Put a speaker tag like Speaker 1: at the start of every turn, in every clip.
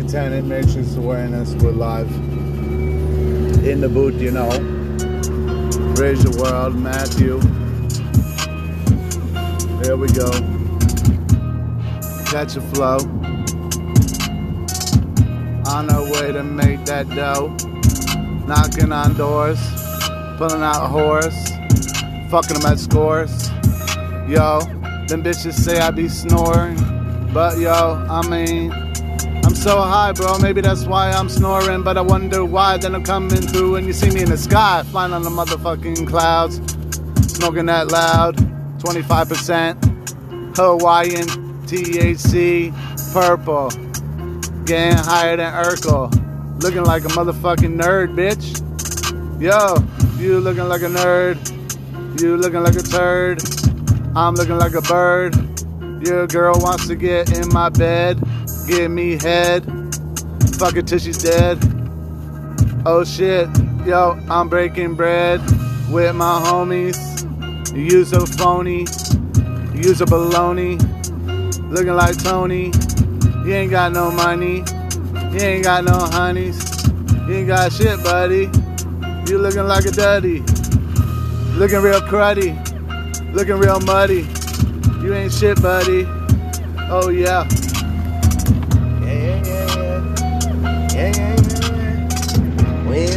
Speaker 1: Satanic Matrix Awareness. We're live in the booth, you know. Raise the world, Math-u. There we go. Catch a flow. On our way to make that dough. Knocking on doors, pulling out whores, fucking them at scores. Yo, them bitches say I be snoring. But yo, I mean, So high, bro. Maybe that's why I'm snoring. But I wonder why. Then I'm coming through and you see me in the sky, flying on the motherfucking clouds, smoking that loud. 25% Hawaiian THC purple, getting higher than Urkel, looking like a motherfucking nerd, bitch. Yo, you looking like a nerd. You looking like a turd. I'm looking like a bird. Your girl wants to get in my bed, give me head, fuck it till she's dead. Oh shit, yo, I'm breaking bread with my homies. You use a phony, you use a baloney, looking like Tony. You ain't got no money, you ain't got no honeys, you ain't got shit, buddy. You looking like a daddy, looking real cruddy, looking real muddy. You ain't shit, buddy. Oh yeah.
Speaker 2: Yeah, yeah, yeah, yeah. Yeah, yeah, yeah. We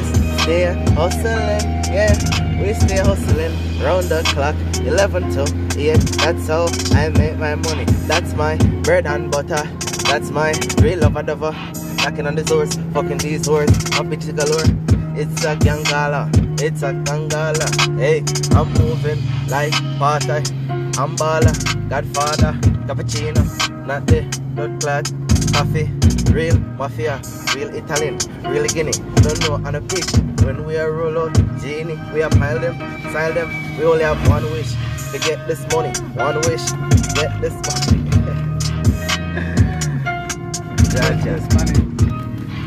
Speaker 2: stay hustling, yeah. We stay hustling round the clock, 11 to 8. That's how I make my money. That's my bread and butter. That's my real love and lover. Knocking on the doors, fucking these doors. I'm bitch galore. It's a gangala, it's a gangala. Hey, I'm moving like party. I'm baller, Godfather, cappuccino, not the blood clot, coffee, real mafia, real Italian, real Guinea. Don't know on a pitch when we are roll out, genie, we are pile them, style them. We only have one wish to get this money, one wish, get this money.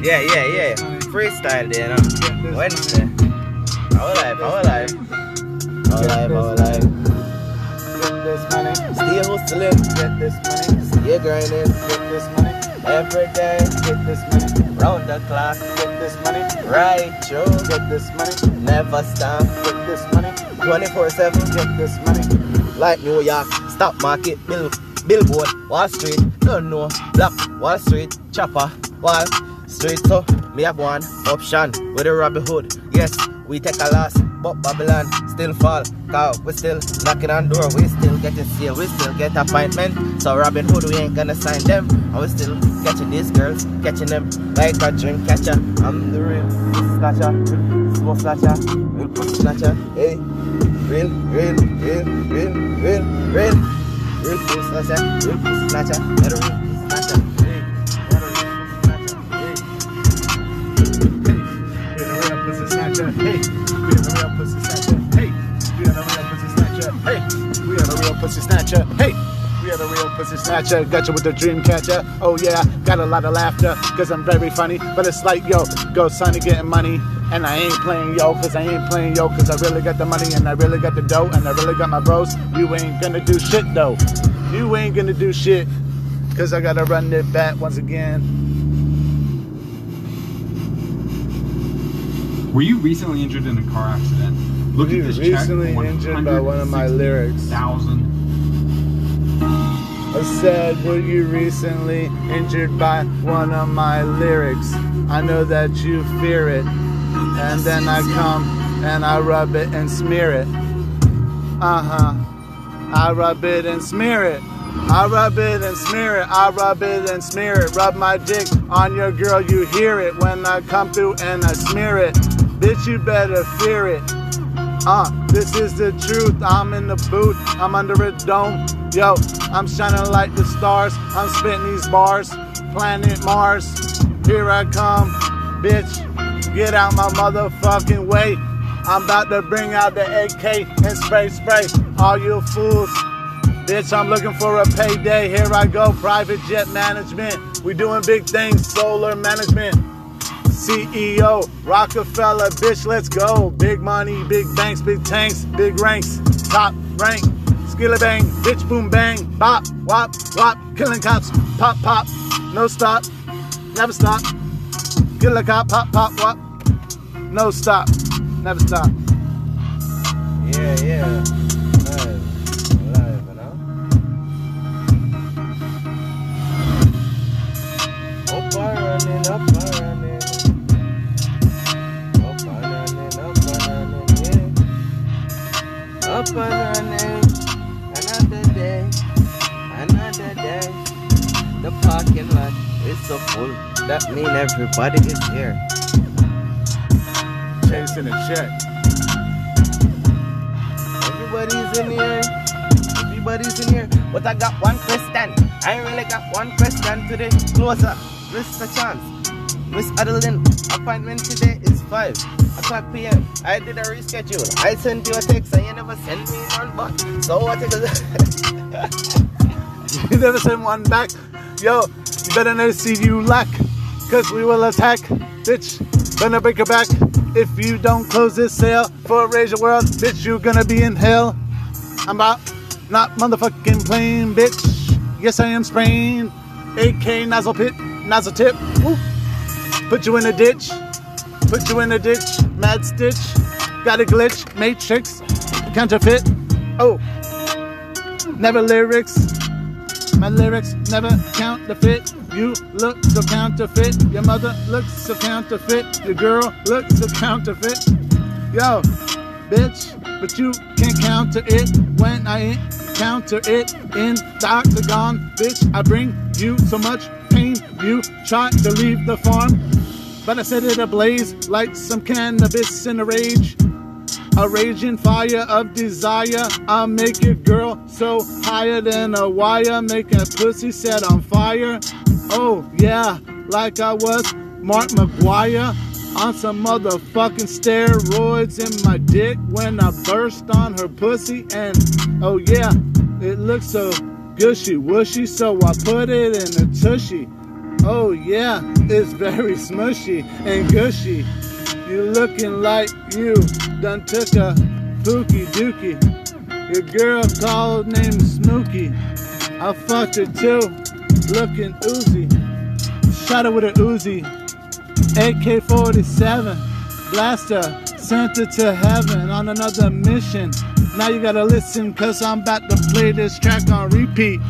Speaker 2: Yeah, yeah, yeah. Freestyle no?
Speaker 1: this
Speaker 2: Wednesday. Our life, our life. Our life, our life.
Speaker 1: Get this money.
Speaker 2: Stay hustling,
Speaker 1: Get this money.
Speaker 2: stay grinding.
Speaker 1: Get this money.
Speaker 2: Every day,
Speaker 1: Get this money.
Speaker 2: round the clock,
Speaker 1: Get this money.
Speaker 2: right, Joe.
Speaker 1: Get this money.
Speaker 2: Never stop,
Speaker 1: Get this money.
Speaker 2: 24 7,
Speaker 1: Get this money.
Speaker 2: like New York, stock market, bill, billboard, Wall Street, don't know, Black Wall Street, chopper, Wall Street. So, me have one option with the Robin Hood. Yes, we take a loss, but Babylon still fall. Cause we still knocking on door, we still getting sale, we still get appointment. So Robin Hood, we ain't gonna sign them. And we still catching these girls, catching them like a dream catcher. I'm the real snatcher, smoke snatcher, real pussy snatcher. Hey, real, real, real, real, real, real, real pussy snatcher, real pussy snatcher, real pussy snatcher. Hey,
Speaker 1: we are the real pussy snatcher. Hey. We are the real pussy snatcher, got you with the dream catcher. Oh yeah, got a lot of laughter, cause I'm very funny. But it's like, yo, go Sonny getting money. And I ain't playing yo, cause I ain't playing yo, cause I really got the money and I really got the dough and I really got my bros. You ain't gonna do shit though. You ain't gonna do shit, cause I gotta run it back once again.
Speaker 3: Were you recently injured in a car accident? Look
Speaker 1: You
Speaker 3: at this
Speaker 1: recently
Speaker 3: check.
Speaker 1: injured by one of my lyrics.
Speaker 3: Thousand.
Speaker 1: I said, were you recently injured by one of my lyrics? I know that you fear it. And then I come and I rub it and smear it. Uh huh. I rub it and smear it. I rub it and smear it. I rub it and smear it. Rub my dick on your girl, you hear it when I come through and I smear it. Bitch, you better fear it. Uh, this is the truth. I'm in the booth. I'm under a dome. Yo, I'm shining like the stars. I'm spitting these bars. Planet Mars. Here I come. Bitch, get out my motherfucking way. I'm about to bring out the AK and spray spray. All you fools. Bitch, I'm looking for a payday. Here I go. Private jet management. We doing big things. Solar management. CEO, Rockefeller, bitch, let's go. Big money, big banks, big tanks, big ranks, top rank. Skilla bang, bitch, boom bang, bop, wop, wop, killing cops, pop, pop, no stop. never stop. Like a pop, pop, wop, No stop, never stop.
Speaker 2: Yeah, yeah. Up and running. Another day, another day. The parking lot is so full. That means everybody is here.
Speaker 1: Chasing a check.
Speaker 2: Everybody's in here. Everybody's in here. But I got one question. I really got one question today. Closer. Mr. Chance. Miss Adeline, appointment today is 5 o'clock p.m. I did a reschedule. I sent you a text and you never sent me one back. So what is?
Speaker 1: You never send one back. Yo, you better not see you lack. Cause we will attack. Bitch, gonna break your back. If you don't close this sale for Rayjahwrld, bitch, you gonna be in hell. I'm about not motherfucking playing, bitch. Yes, I am spraying. AK nozzle pit, nozzle tip. Put you in a ditch. Put you in a ditch. Mad stitch. Got a glitch. Matrix. Counterfeit. Oh. Never lyrics. My lyrics never counterfeit. You look so counterfeit. Your mother looks so counterfeit. Your girl looks so counterfeit. Yo, bitch, but you can't counter it when I counter it in the octagon. Bitch, I bring you so much pain. You try to leave the farm, but I set it ablaze like some cannabis in a rage. A raging fire of desire. I'll make your girl so higher than a wire. Make a pussy set on fire. Oh, yeah, like I was Mark McGwire on some motherfucking steroids in my dick when I burst on her pussy. And oh, yeah, it looks so gushy wushy, so I put it in a tushy. Oh, yeah, it's very smushy and gushy. You looking like you done took a pookie dookie. Your girl called named Smokey. I fucked her too, looking oozy. Shot her with a Uzi. AK 47. Blaster sent her to heaven on another mission. Now you gotta listen, cause I'm about to play this track on repeat.